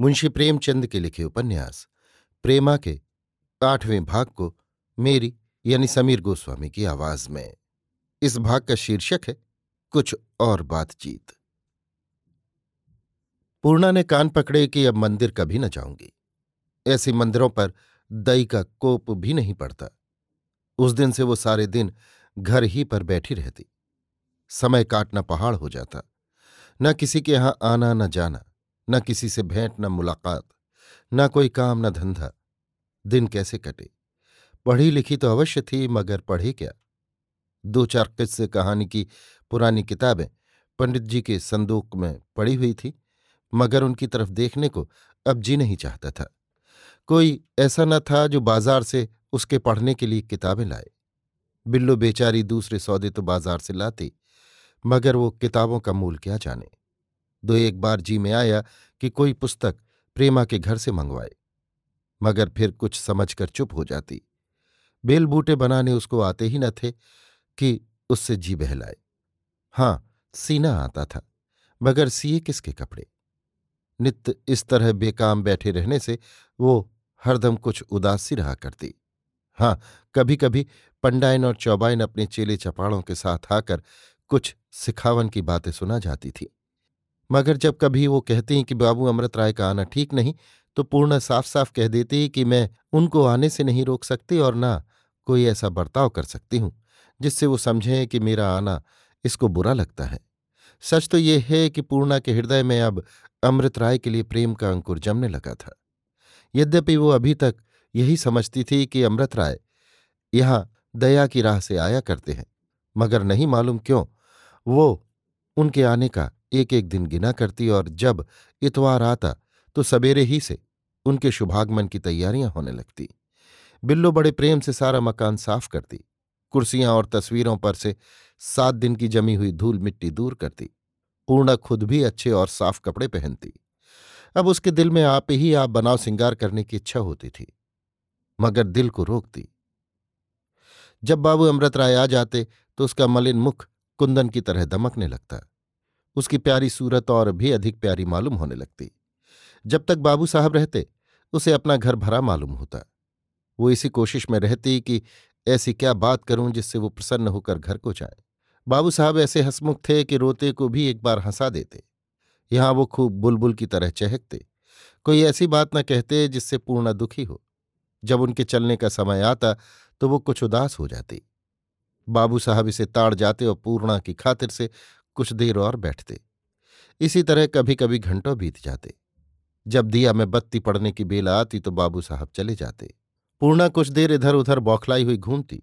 मुंशी प्रेमचंद के लिखे उपन्यास, प्रेमा के आठवें भाग को मेरी यानी समीर गोस्वामी की आवाज़ में। इस भाग का शीर्षक है, कुछ और बातचीत। पूर्णा ने कान पकड़े कि अब मंदिर कभी न जाऊँगी। ऐसे मंदिरों पर दई का कोप भी नहीं पड़ता। उस दिन से वो सारे दिन घर ही पर बैठी रहती। समय काटना पहाड़ हो जाता। न किसी के यहाँ आना, न जाना। न किसी से भेंट, न मुलाकात, न कोई काम, न धंधा। दिन कैसे कटे? पढ़ी लिखी तो अवश्य थी, मगर पढ़े क्या? दो चार किस्से कहानी की पुरानी किताबें पंडित जी के संदूक में पड़ी हुई थी, मगर उनकी तरफ़ देखने को अब जी नहीं चाहता था। कोई ऐसा न था जो बाज़ार से उसके पढ़ने के लिए किताबें लाए। बिल्लो बेचारी दूसरे सौदे तो बाज़ार से लाती, मगर वो किताबों का मूल क्या जाने? दो एक बार जी में आया कि कोई पुस्तक प्रेमा के घर से मंगवाए, मगर फिर कुछ समझकर चुप हो जाती। बेल बूटे बनाने उसको आते ही न थे कि उससे जी बहलाए। हाँ सीना आता था, मगर सिए किसके कपड़े? नित्य इस तरह बेकाम बैठे रहने से वो हरदम कुछ उदास रहा करती। हाँ कभी कभी पंडाइन और चौबाइन अपने चेले चपाड़ों के साथ आकर कुछ सिखावन की बातें सुना जाती थी। मगर जब कभी वो कहती हैं कि, बाबू अमृत राय का आना ठीक नहीं तो पूर्ण साफ़ साफ़ कह देती कि, मैं उनको आने से नहीं रोक सकती और ना कोई ऐसा बर्ताव कर सकती हूँ, जिससे वो समझें कि मेरा आना इसको बुरा लगता है। सच तो ये है कि पूर्णा के हृदय में अब अमृत राय के लिए प्रेम का अंकुर जमने लगा था। यद्यपि वो अभी तक यही समझती थी कि अमृत राय यहाँ दया की राह से आया करते हैं, मगर नहीं मालूम क्यों वो उनके आने का एक एक दिन गिना करती और जब इतवार आता तो सवेरे ही से उनके शुभागमन की तैयारियाँ होने लगती। बिल्लो बड़े प्रेम से सारा मकान साफ़ करती, कुर्सियाँ और तस्वीरों पर से सात दिन की जमी हुई धूल मिट्टी दूर करती, पूर्णा खुद भी अच्छे और साफ़ कपड़े पहनती। अब उसके दिल में आप ही आप बनाव सिंगार करने की इच्छा होती थी, मगर दिल को रोकती। जब बाबू अमृत राय आ जाते तो उसका मलिन मुख कुंदन की तरह दमकने लगता। उसकी प्यारी सूरत और भी अधिक प्यारी मालूम होने लगती। जब तक बाबू साहब रहते, उसे अपना घर भरा मालूम होता। वो इसी कोशिश में रहती कि ऐसी क्या बात करूँ जिससे वो प्रसन्न होकर घर को जाए। बाबू साहब ऐसे हसमुख थे कि रोते को भी एक बार हंसा देते। यहाँ वो खूब बुलबुल की तरह चहकते। कोई ऐसी बात न कहते जिससे पूर्णा दुखी हो। जब उनके चलने का समय आता तो वो कुछ उदास हो जाती। बाबू साहब इसे ताड़ जाते और पूर्णा की खातिर से कुछ देर और बैठते। इसी तरह कभी कभी घंटों बीत जाते। जब दिया में बत्ती पड़ने की बेला आती तो बाबू साहब चले जाते। पूर्णा कुछ देर इधर उधर बौखलाई हुई घूमती।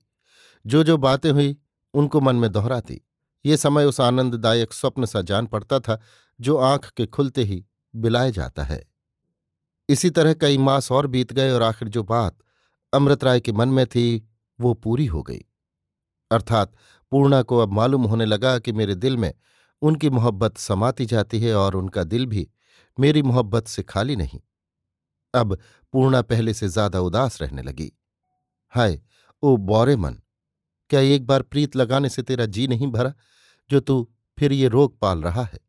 जो जो बातें हुई, उनको मन में दोहराती। ये समय उस आनंददायक स्वप्न सा जान पड़ता था, जो आँख के खुलते ही बिलाए जाता है। इसी तरह कई मास और बीत गए और आखिर जो बात अमृत राय के मन में थी, वो पूरी हो गई। अर्थात पूर्णा को अब मालूम होने लगा कि मेरे दिल में उनकी मोहब्बत समाती जाती है और उनका दिल भी मेरी मोहब्बत से खाली नहीं। अब पूर्णा पहले से ज़्यादा उदास रहने लगी। हाय, ओ बौरे मन, क्या एक बार प्रीत लगाने से तेरा जी नहीं भरा, जो तू फिर ये रोग पाल रहा है?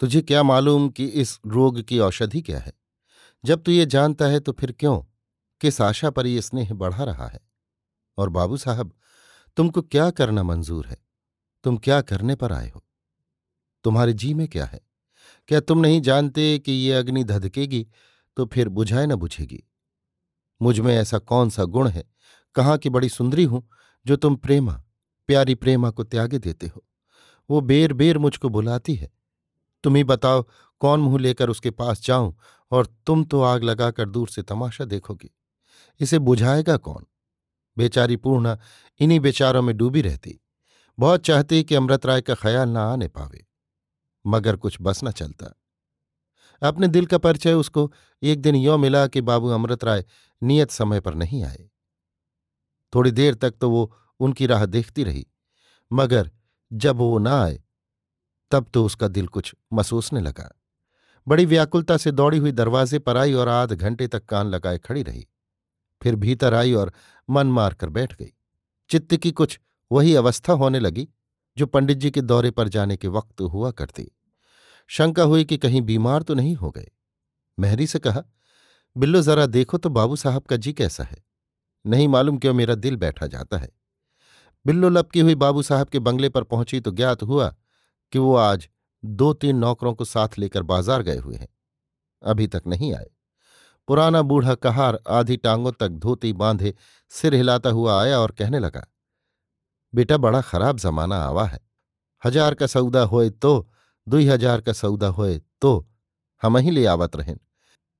तुझे क्या मालूम कि इस रोग की औषधि क्या है? जब तू ये जानता है तो फिर क्यों? किस आशा पर ये स्नेह बढ़ा रहा है? और बाबू साहब तुमको क्या करना मंजूर है? तुम क्या करने पर आए हो? तुम्हारे जी में क्या है? क्या तुम नहीं जानते कि ये अग्नि धधकेगी तो फिर बुझाए न बुझेगी? मुझमें ऐसा कौन सा गुण है? कहाँ की बड़ी सुंदरी हूँ, जो तुम प्रेमा, प्यारी प्रेमा को त्यागे देते हो? वो बेर बेर मुझको बुलाती है। तुम ही बताओ, कौन मुँह लेकर उसके पास जाऊँ, और तुम तो आग लगाकर दूर से तमाशा देखोगे। इसे बुझाएगा कौन? बेचारी पूर्णा इन्हीं बेचारों में डूबी रहती। बहुत चाहती कि अमृत राय का ख्याल ना आने पावे। मगर कुछ बस न चलता। अपने दिल का परिचय उसको एक दिन यों मिला कि बाबू अमृत राय नियत समय पर नहीं आए। थोड़ी देर तक तो वो उनकी राह देखती रही। मगर जब वो ना आए, तब तो उसका दिल कुछ महसूसने लगा। बड़ी व्याकुलता से दौड़ी हुई दरवाजे पर आई और आध घंटे तक कान लगाए खड़ी रही। फिर भीतर आई और मन मार कर बैठ गई। चित्त की कुछ वही अवस्था होने लगी, जो पंडित जी के दौरे पर जाने के वक्त हुआ करती। शंका हुई कि कहीं बीमार तो नहीं हो गए। मेहरी से कहा, बिल्लो, जरा देखो तो बाबू साहब का जी कैसा है। नहीं मालूम क्यों मेरा दिल बैठा जाता है। बिल्लो, लपकी हुई बाबू साहब के बंगले पर पहुँची तो ज्ञात हुआ कि वो आज दो तीन नौकरों को साथ लेकर बाज़ार गए हुए हैं। अभी तक नहीं आए। पुराना बूढ़ा कहार आधी टांगों तक धोती बांधे सिर हिलाता हुआ आया और कहने लगा, बेटा, बड़ा खराब जमाना आवा है। हज़ार का सौदा होए तो दुई हज़ार का सौदा होए तो हम ही ले आवत रहें।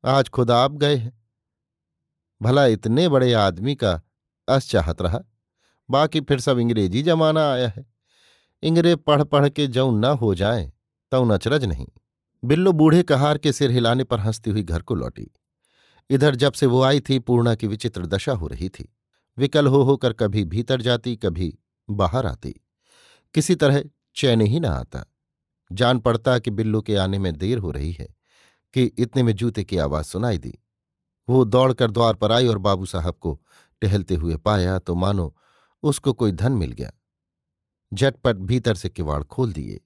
आज खुद आप गए हैं। भला इतने बड़े आदमी का अस चाहत रहा। बाकी फिर सब अंग्रेज़ी जमाना आया है। इंग्रे पढ़ पढ़ के जऊ न हो जाए तऊ नचरज नहीं। बिल्लो बूढ़े कहार के सिर हिलाने पर हंसती हुई घर को लौटी। इधर जब से वो आई थी, पूर्णा की विचित्र दशा हो रही थी। विकल हो होकर कभी भीतर जाती, कभी बाहर आती। किसी तरह चैन ही ना आता। जान पड़ता कि बिल्लू के आने में देर हो रही है, कि इतने में जूते की आवाज़ सुनाई दी। वो दौड़कर द्वार पर आई और बाबू साहब को टहलते हुए पाया तो मानो उसको कोई धन मिल गया। झटपट भीतर से किवाड़ खोल दिए।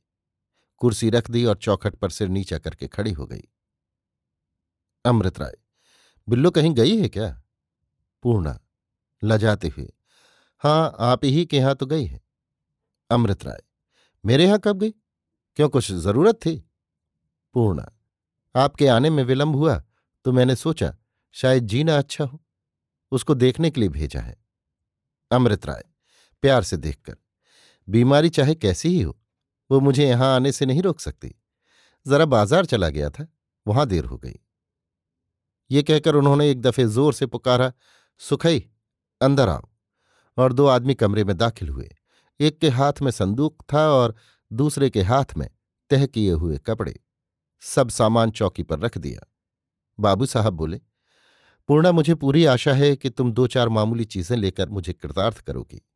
कुर्सी रख दी और चौखट पर सिर नीचा करके खड़ी हो गई। अमृत राय बिल्लो कहीं गई है क्या? पूर्णा, लजाते हुए। हाँ आप ही के यहाँ तो गई है। अमृत राय, मेरे यहाँ कब गई? क्यों, कुछ ज़रूरत थी? पूर्णा, आपके आने में विलंब हुआ तो मैंने सोचा, शायद जीना अच्छा हो। उसको देखने के लिए भेजा है। अमृत राय, प्यार से देखकर, बीमारी चाहे कैसी ही हो, वो मुझे यहाँ आने से नहीं रोक सकती। जरा बाज़ार चला गया था, वहाँ देर हो गई। ये कहकर उन्होंने एक दफे ज़ोर से पुकारा, सुखई, अंदर आओ। और दो आदमी कमरे में दाखिल हुए। एक के हाथ में संदूक था और दूसरे के हाथ में तह किए हुए कपड़े। सब सामान चौकी पर रख दिया। बाबू साहब बोले, पूर्णा, मुझे पूरी आशा है कि तुम दो चार मामूली चीज़ें लेकर मुझे कृतार्थ करोगी।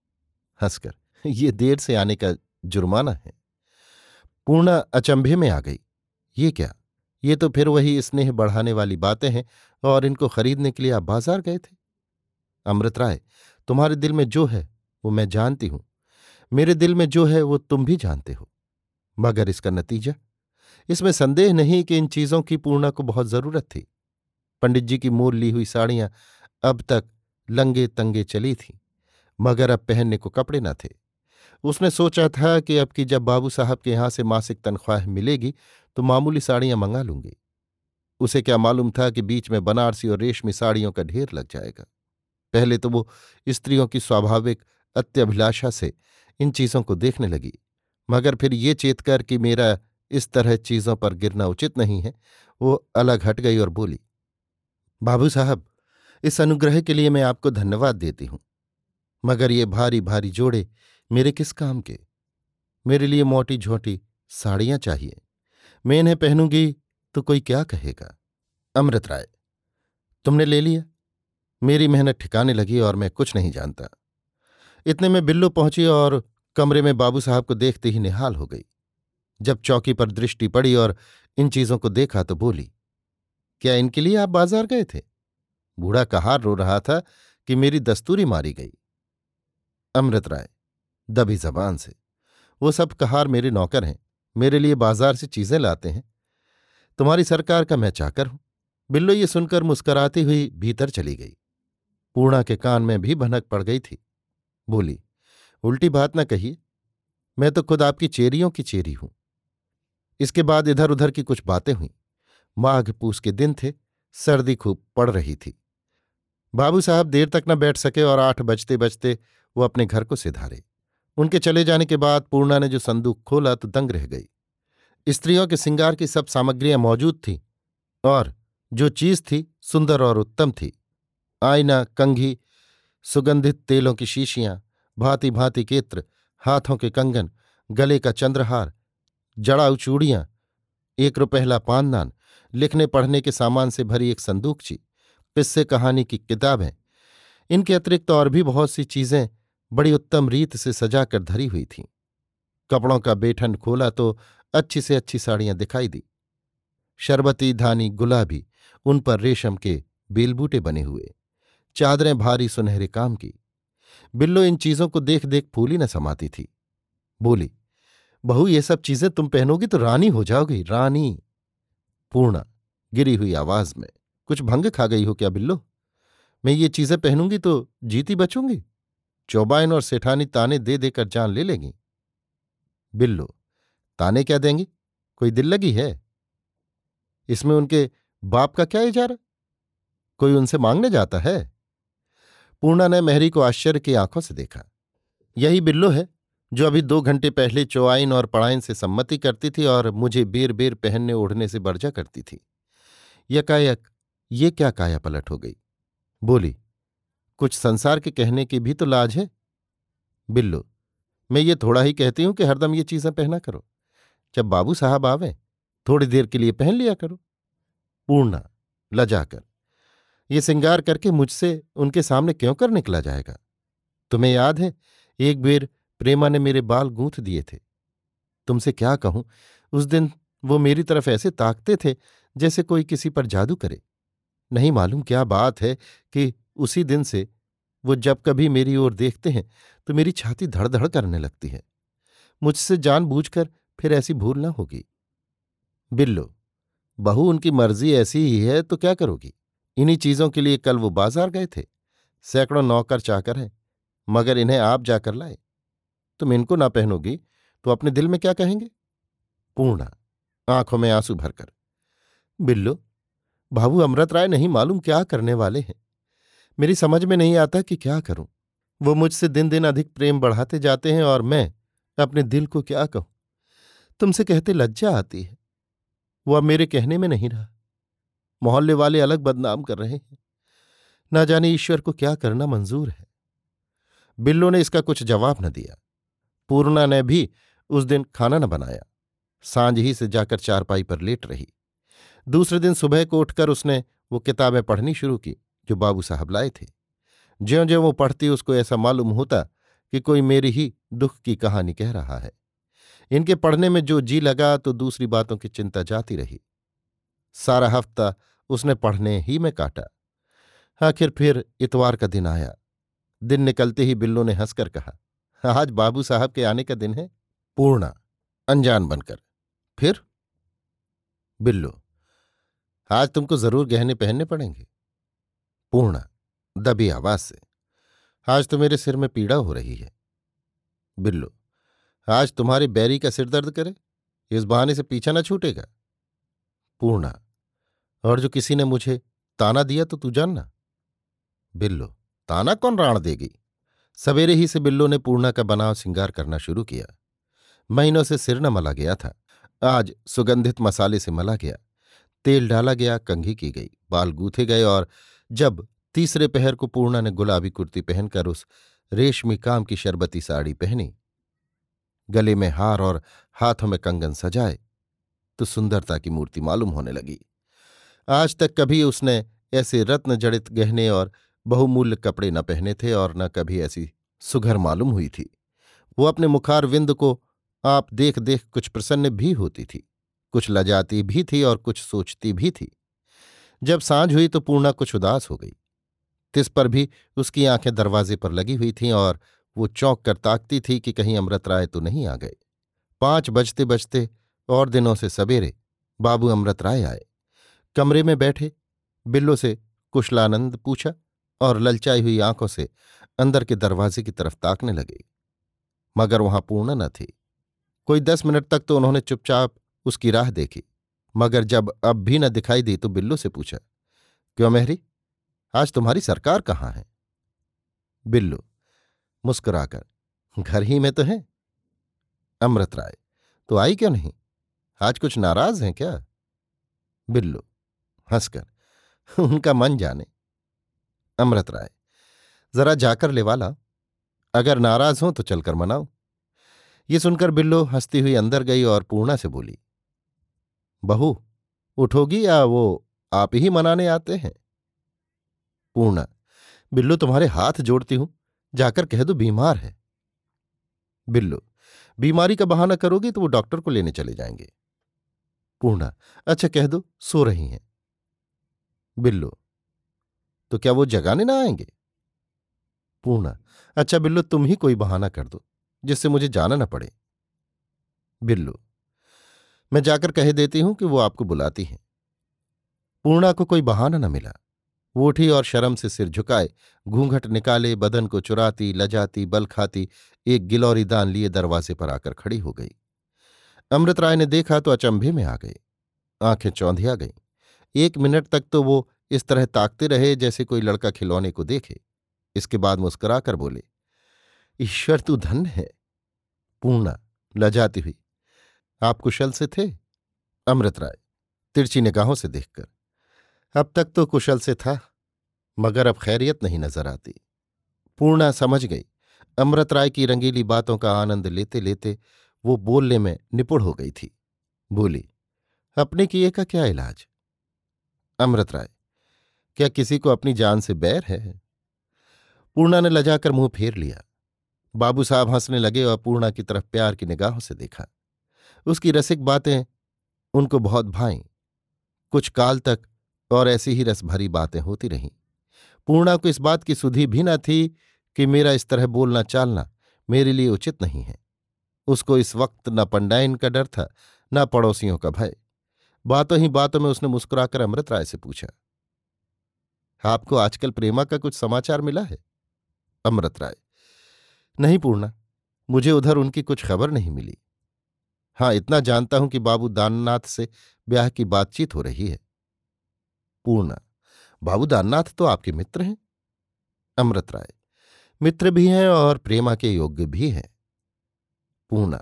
हंसकर, ये देर से आने का जुर्माना है। पूर्णा, अचंभे में आ गई। ये क्या? ये तो फिर वही स्नेह बढ़ाने वाली बातें हैं और इनको खरीदने के लिए आप बाज़ार गए थे। अमृत राय, तुम्हारे दिल में जो है, वो मैं जानती हूँ। मेरे दिल में जो है, वो तुम भी जानते हो। मगर इसका नतीजा? इसमें संदेह नहीं कि इन चीज़ों की पूर्णा को बहुत ज़रूरत थी। पंडित जी की मोल ली हुई साड़ियाँ अब तक लंगे तंगे चली थीं, मगर अब पहनने को कपड़े न थे। उसने सोचा था कि अब की जब बाबू साहब के यहाँ से मासिक तनख्वाह मिलेगी तो मामूली साड़ियाँ मंगा लूँगी। उसे क्या मालूम था कि बीच में बनारसी और रेशमी साड़ियों का ढेर लग जाएगा। पहले तो वो स्त्रियों की स्वाभाविक अत्यभिलाषा से इन चीज़ों को देखने लगी, मगर फिर ये चेतकर कि मेरा इस तरह चीज़ों पर गिरना उचित नहीं है, वो अलग हट गई और बोली, बाबू साहब, इस अनुग्रह के लिए मैं आपको धन्यवाद देती हूँ, मगर ये भारी भारी जोड़े मेरे किस काम के? मेरे लिए मोटी झोटी साड़ियाँ चाहिए। मैं इन्हें पहनूँगी तो कोई क्या कहेगा? अमृत राय, तुमने ले लिया? मेरी मेहनत ठिकाने लगी और मैं कुछ नहीं जानता। इतने में बिल्लू पहुँची और कमरे में बाबू साहब को देखते ही निहाल हो गई। जब चौकी पर दृष्टि पड़ी और इन चीज़ों को देखा तो बोली, क्या इनके लिए आप बाज़ार गए थे? बूढ़ा कहार रो रहा था कि मेरी दस्तूरी मारी गई। अमृत राय दबी जबान से। वो सब कहार मेरे नौकर हैं, मेरे लिए बाज़ार से चीज़ें लाते हैं। तुम्हारी सरकार का मैं चाकर हूँ। बिल्लो ये सुनकर मुस्कराती हुई भीतर चली गई। पूर्णा के कान में भी भनक पड़ गई थी। बोली, उल्टी बात न कहिए। मैं तो खुद आपकी चेरियों की चेरी हूँ। इसके बाद इधर उधर की कुछ बातें हुई। माघ पूस के दिन थे, सर्दी खूब पड़ रही थी। बाबू साहब देर तक न बैठ सके और आठ बजते बजते वो अपने घर को सिधारे। उनके चले जाने के बाद पूर्णा ने जो संदूक खोला तो दंग रह गई। स्त्रियों के सिंगार की सब सामग्रियाँ मौजूद थीं और जो चीज़ थी सुंदर और उत्तम थी। आईना, कंघी, सुगंधित तेलों की शीशियाँ भांति भांति केत्र, हाथों के कंगन, गले का चंद्रहार जड़ाऊ चूड़ियाँ एक रुपहला पानदान लिखने पढ़ने के सामान से भरी एक संदूकची किस्से कहानी की किताबें। इनके अतिरिक्त और भी बहुत सी चीज़ें बड़ी उत्तम रीत से सजाकर धरी हुई थीं। कपड़ों का बेठन खोला तो अच्छी से अच्छी साड़ियाँ दिखाई दी। शरबती, धानी, गुलाबी, उन पर रेशम के बेलबूटे बने हुए। चादरें भारी सुनहरे काम की। बिल्लो इन चीज़ों को देख देख फूली न समाती थी। बोली, बहू, ये सब चीज़ें तुम पहनोगी तो रानी हो जाओगी, रानी। पूर्णा गिरी हुई आवाज़ में, कुछ भंग खा गई हो क्या बिल्लो? मैं ये चीज़ें पहनूँगी तो जीती बचूँगी? चौबाइन और सेठानी ताने दे देकर जान ले लेंगी। बिल्लो, ताने क्या देंगी? कोई दिल लगी है? इसमें उनके बाप का क्या इजारा? कोई उनसे मांगने जाता है? पूर्णा ने मेहरी को आश्चर्य की आँखों से देखा। यही बिल्लो है, जो अभी दो घंटे पहले चौआइन और पढ़ाइन से सम्मति करती थी और मुझे बेर बेर पहनने ओढ़ने से बर्जा करती थी। यकायक, ये क्या काया पलट हो गई? बोली कुछ संसार के कहने की भी तो लाज है। बिल्लो, मैं ये थोड़ा ही कहती हूँ कि हरदम ये चीज़ें पहना करो। जब बाबू साहब आवे, थोड़ी देर के लिए पहन लिया करो। पूर्णा लजाकर ये सिंगार करके मुझसे उनके सामने क्यों कर निकला जाएगा? तुम्हें याद है, एक बेर प्रेमा ने मेरे बाल गूंथ दिए थे। तुमसे क्या कहूँ, उस दिन वो मेरी तरफ़ ऐसे ताकते थे जैसे कोई किसी पर जादू करे। नहीं मालूम क्या बात है कि उसी दिन से वो जब कभी मेरी ओर देखते हैं तो मेरी छाती धड़ धड़ करने लगती है। मुझसे जानबूझकर फिर ऐसी भूल ना होगी। बिल्लो, बहू उनकी मर्ज़ी ऐसी ही है तो क्या करोगी? इन्हीं चीज़ों के लिए कल वो बाज़ार गए थे। सैकड़ों नौकर चाकर हैं, मगर इन्हें आप जाकर लाए। तुम इनको ना पहनोगी तो अपने दिल में क्या कहेंगे? पूर्णा, आँखों में आँसू भरकर। बिल्लो भाबू अमृत राय नहीं मालूम क्या करने वाले हैं। मेरी समझ में नहीं आता कि क्या करूँ। वो मुझसे दिन दिन अधिक प्रेम बढ़ाते जाते हैं और मैं अपने दिल को क्या कहूँ? तुमसे कहते लज्जा आती है। वो अब मेरे कहने में नहीं रहा। मोहल्ले वाले अलग बदनाम कर रहे हैं। ना जाने ईश्वर को क्या करना मंजूर है। बिल्लो ने इसका कुछ जवाब न दिया। पूर्णा ने भी उस दिन खाना न बनाया। साँझ ही से जाकर चारपाई पर लेट रही। दूसरे दिन सुबह को उठकर उसने वो किताबें पढ़नी शुरू की, जो बाबू साहब लाए थे। ज्यो ज्यो वो पढ़ती, उसको ऐसा मालूम होता कि कोई मेरी ही दुख की कहानी कह रहा है। इनके पढ़ने में जो जी लगा तो दूसरी बातों की चिंता जाती रही। सारा हफ़्ता उसने पढ़ने ही में काटा। आखिर फिर इतवार का दिन आया। दिन निकलते ही बिल्लो ने हंसकर कहा, आज बाबू साहब के आने का दिन है? पूर्णा, अनजान बनकर। फिर? बिल्लो आज तुमको ज़रूर गहने पहनने पड़ेंगे। पूर्णा, दबी आवाज़ से, आज तो मेरे सिर में पीड़ा हो रही है। बिल्लो, आज तुम्हारी बैरी का सिर दर्द करे, इस बहाने से पीछा न छूटेगा। पूर्णा, और जो किसी ने मुझे ताना दिया तो तू जानना। बिल्लो, ताना कौन राण देगी? सवेरे ही से बिल्लो ने पूर्णा का बनाव सिंगार करना शुरू किया। महीनों से सिर न मला गया था, आज सुगंधित मसाले से मला गया। तेल डाला गया, कंघी की गई, बाल गूथे गए और जब तीसरे पहर को पूर्णा ने गुलाबी कुर्ती पहनकर उस रेशमी काम की शरबती साड़ी पहनी, गले में हार और हाथों में कंगन सजाए तो सुंदरता की मूर्ति मालूम होने लगी। आज तक कभी उसने ऐसे रत्न जड़ित गहने और बहुमूल्य कपड़े न पहने थे और न कभी ऐसी सुघर मालूम हुई थी। वो अपने मुखार विंद को आप देख देख कुछ प्रसन्न भी होती थी। कुछ लजाती भी थी और कुछ सोचती भी थी। जब साँझ हुई तो पूर्णा कुछ उदास हो गई। तिस पर भी उसकी आँखें दरवाजे पर लगी हुई थीं और वो चौंक कर ताकती थी कि कहीं अमृत राय तो नहीं आ गए। पाँच बजते बजते और दिनों से सवेरे बाबू अमृत राय आए। कमरे में बैठे, बिल्लो से कुशलानंद पूछा और ललचाई हुई आँखों से अंदर के दरवाजे की तरफ़ ताकने लगे। मगर वहाँ पूर्ण न थी। कोई दस मिनट तक तो उन्होंने चुपचाप उसकी राह देखी, मगर जब अब भी न दिखाई दी तो बिल्लू से पूछा, क्यों मेहरी, आज तुम्हारी सरकार कहाँ है? बिल्लू मुस्कुराकर, घर ही में तो है। अमृत राय तो आई क्यों नहीं? आज कुछ नाराज़ हैं क्या? बिल्लू हंसकर उनका मन जाने। अमृत राय, जरा जाकर ले वाला अगर नाराज़ हो तो चलकर मनाओ। ये सुनकर बिल्लो हंसती हुई अंदर गई और पूर्णा से बोली बहू, उठोगी या वो आप ही मनाने आते हैं? पूर्णा, बिल्लू तुम्हारे हाथ जोड़ती हूँ, जाकर कह दो बीमार है। बिल्लू, बीमारी का बहाना करोगी तो वो डॉक्टर को लेने चले जाएँगे। पूर्णा अच्छा कह दो, सो रही हैं। बिल्लू तो क्या वो जगाने ना आएँगे? पूर्णा अच्छा बिल्लू तुम ही कोई बहाना कर दो, जिससे मुझे जाना न पड़े। बिल्लू मैं जाकर कह देती हूँ कि वो आपको बुलाती हैं। पूर्णा को कोई बहाना न मिला। वो उठी और शर्म से सिर झुकाए, घूंघट निकाले, बदन को चुराती, लजाती, बल खाती, एक गिलौरी दान लिए दरवाजे पर आकर खड़ी हो गई। अमृत राय ने देखा तो अचंभे में आ गए आँखें चौंधिया गईं। एक मिनट तक तो वो इस तरह ताकते रहे जैसे कोई लड़का खिलौने को देखे। इसके बाद मुस्कुराकर बोले, ईश्वर, तू धन है। पूर्णा लजाती हुई आप कुशल से थे? अमृत राय, तिरछी निगाहों से देखकर। अब तक तो कुशल से था, मगर अब खैरियत नहीं नज़र आती। पूर्णा समझ गई, अमृत राय की रंगीली बातों का आनंद लेते लेते वो बोलने में निपुण हो गई थी। बोली, अपने किए का क्या इलाज? अमृत राय, क्या किसी को अपनी जान से बैर है? पूर्णा ने लजाकर मुँह फेर लिया। बाबू साहब हंसने लगे और पूर्णा की तरफ़ प्यार की निगाहों से देखा। उसकी रसिक बातें उनको बहुत भाईं। कुछ काल तक और ऐसी ही रस भरी बातें होती रहीं। पूर्णा को इस बात की सुधि भी न थी कि मेरा इस तरह बोलना चालना मेरे लिए उचित नहीं है। उसको इस वक्त न पंडाइन का डर था, न पड़ोसियों का भय। बातों ही बातों में उसने मुस्कुराकर अमृत राय से पूछा, आपको आजकल प्रेमा का कुछ समाचार मिला है? अमृत राय, नहीं पूर्णा, मुझे उधर उनकी कुछ खबर नहीं मिली। हाँ इतना जानता हूँ कि बाबू दाननाथ से ब्याह की बातचीत हो रही है। पूर्णा, बाबू दाननाथ तो आपके मित्र हैं। अमृत राय, मित्र भी हैं और प्रेमा के योग्य भी हैं। पूर्णा,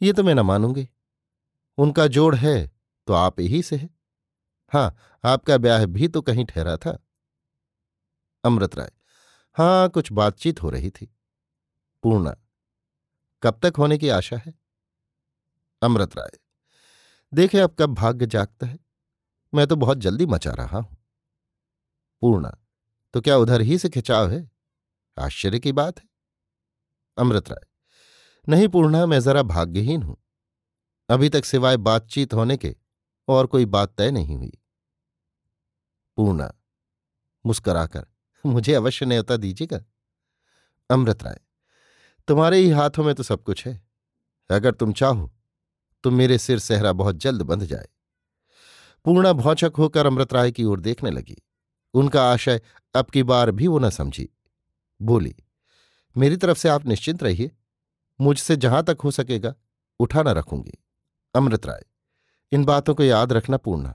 ये तो मैं न मानूँगी। उनका जोड़ है तो आप ही से है। हाँ आपका ब्याह भी तो कहीं ठहरा था। अमृत राय हाँ कुछ बातचीत हो रही थी। पूर्णा, कब तक होने की आशा है? अमृत राय। देखे अब कब भाग्य जागता है। मैं तो बहुत जल्दी मचा रहा हूँ। पूर्णा तो क्या उधर ही से खिंचाव है? आश्चर्य की बात है। अमृत राय, नहीं पूर्णा, मैं जरा भाग्यहीन हूँ। अभी तक सिवाय बातचीत होने के और कोई बात तय नहीं हुई। पूर्णा, मुस्कराकर, मुझे अवश्य न्योता दीजिएगा। अमृत राय, तुम्हारे ही हाथों में तो सब कुछ है। अगर तुम चाहो तो मेरे सिर सहरा बहुत जल्द बंध जाए। पूर्णा भौचक होकर अमृत राय की ओर देखने लगी। उनका आशय अब की बार भी वो न समझी। बोली, मेरी तरफ़ से आप निश्चिंत रहिए। मुझसे जहाँ तक हो सकेगा, उठा न रखूँगी। अमृत राय, इन बातों को याद रखना पूर्णा।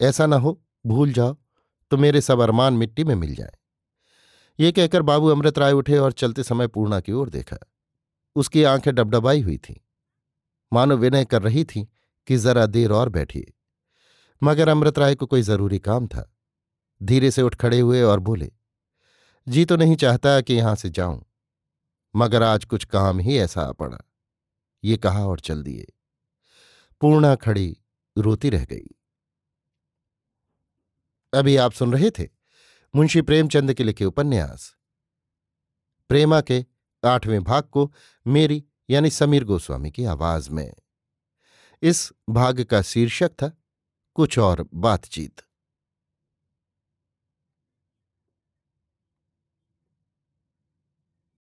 ऐसा ना हो, भूल जाओ तो मेरे सब अरमान मिट्टी में मिल जाए। ये कहकर बाबू अमृत राय उठे और चलते समय पूर्णा की ओर देखा। उसकी आँखें डबडबाई हुई थीं। मानो विनय कर रही थी कि जरा देर और बैठिए। मगर अमृत राय को कोई ज़रूरी काम था। धीरे से उठ खड़े हुए और बोले, जी तो नहीं चाहता कि यहाँ से जाऊँ, मगर आज कुछ काम ही ऐसा आ पड़ा। ये कहा और चल दिए। पूर्णा खड़ी रोती रह गई। अभी आप सुन रहे थे मुंशी प्रेमचंद के लिखे उपन्यास। प्रेमा के आठवें भाग को मेरी यानी समीर गोस्वामी की आवाज़ में। इस भाग का शीर्षक था कुछ और बातचीत।